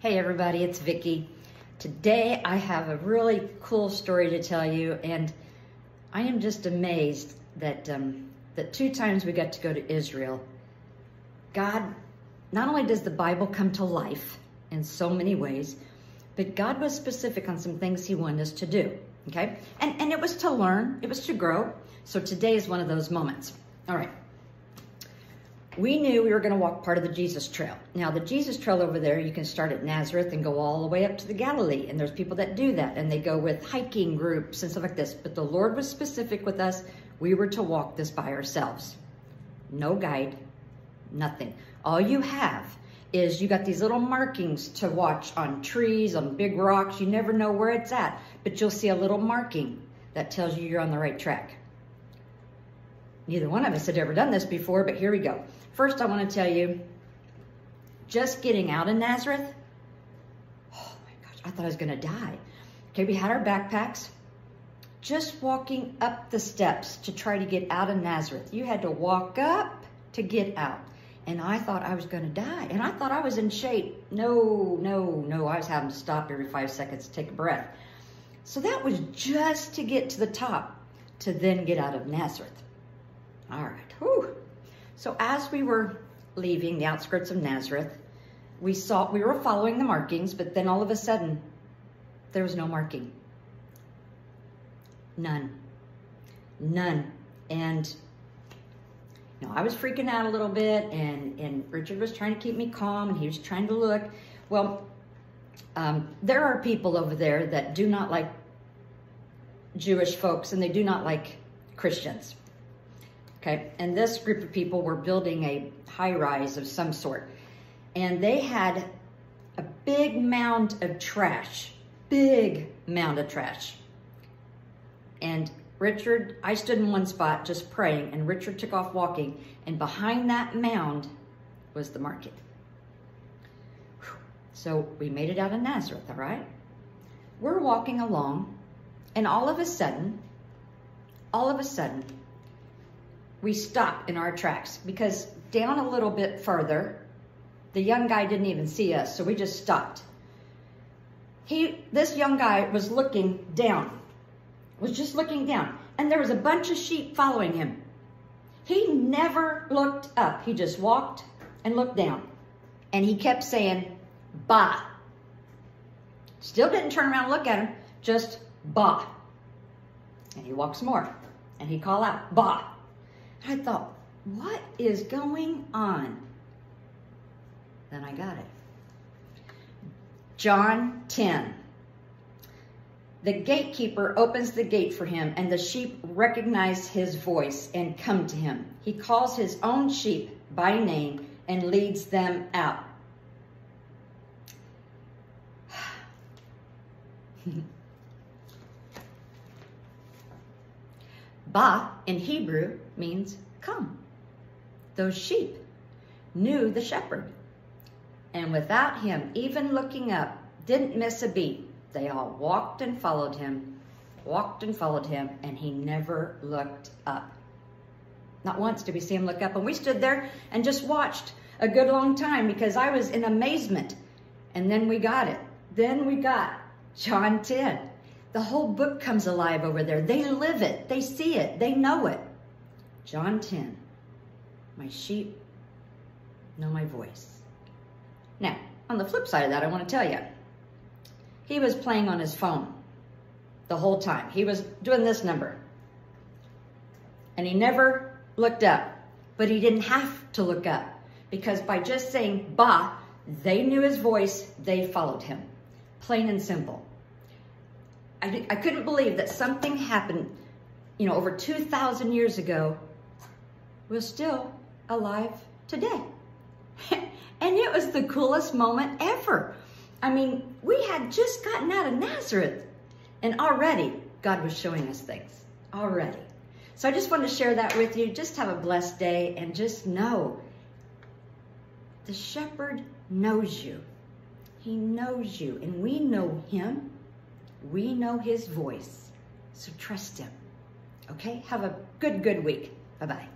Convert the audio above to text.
Hey everybody, it's Vicki. Today I have a really cool story to tell you and I am just amazed that um, that two times we got to go to Israel. God, not only does the Bible come to life in so many ways, but God was specific on some things he wanted us to do, okay? And, and it was to learn, it was to grow. So today is one of those moments. All right we knew we were going to walk part of the Jesus Trail. Now, the Jesus Trail over there, you can start at Nazareth and go all the way up to the Galilee. And there's people that do that, and they go with hiking groups and stuff like this. But the Lord was specific with us. We were to walk this by ourselves. No guide, nothing. All you have is you got these little markings to watch on trees, on big rocks. You never know where it's at, but you'll see a little marking that tells you you're on the right track. Neither one of us had ever done this before, but here we go. First, I want to tell you, just getting out of Nazareth, oh my gosh, I thought I was going to die. Okay, we had our backpacks. Just walking up the steps to try to get out of Nazareth. You had to walk up to get out. And I thought I was going to die. And I thought I was in shape. No, no, no. I was having to stop every five seconds to take a breath. So that was just to get to the top to then get out of Nazareth. All right. Whew. So as we were leaving the outskirts of Nazareth, we saw we were following the markings, but then all of a sudden, there was no marking. None. None. And you know, I was freaking out a little bit, and and Richard was trying to keep me calm, and he was trying to look. Well, um, there are people over there that do not like Jewish folks, and they do not like Christians. Okay, and this group of people were building a high rise of some sort. And they had a big mound of trash, big mound of trash. And Richard, I stood in one spot just praying, and Richard took off walking, and behind that mound was the market. So we made it out of Nazareth, all right? We're walking along, and all of a sudden, all of a sudden, we stopped in our tracks because down a little bit further, the young guy didn't even see us, so we just stopped. He, this young guy was looking down, was just looking down, and there was a bunch of sheep following him. He never looked up. He just walked and looked down, and he kept saying, bah. Still didn't turn around and look at him, just bah. And he walks more, and he call out, bah. I thought, what is going on? Then I got it. John 10. The gatekeeper opens the gate for him, and the sheep recognize his voice and come to him. He calls his own sheep by name and leads them out. Ba in Hebrew means come. Those sheep knew the shepherd. And without him even looking up, didn't miss a beat. They all walked and followed him, walked and followed him, and he never looked up. Not once did we see him look up. And we stood there and just watched a good long time because I was in amazement. And then we got it. Then we got John 10. The whole book comes alive over there. They live it. They see it. They know it. John 10. My sheep know my voice. Now, on the flip side of that, I want to tell you, he was playing on his phone the whole time. He was doing this number. And he never looked up, but he didn't have to look up because by just saying ba, they knew his voice, they followed him. Plain and simple. I, I couldn't believe that something happened, you know, over 2,000 years ago was still alive today. and it was the coolest moment ever. I mean, we had just gotten out of Nazareth and already God was showing us things already. So I just wanted to share that with you. Just have a blessed day and just know the shepherd knows you. He knows you and we know him we know his voice, so trust him. Okay? Have a good, good week. Bye-bye.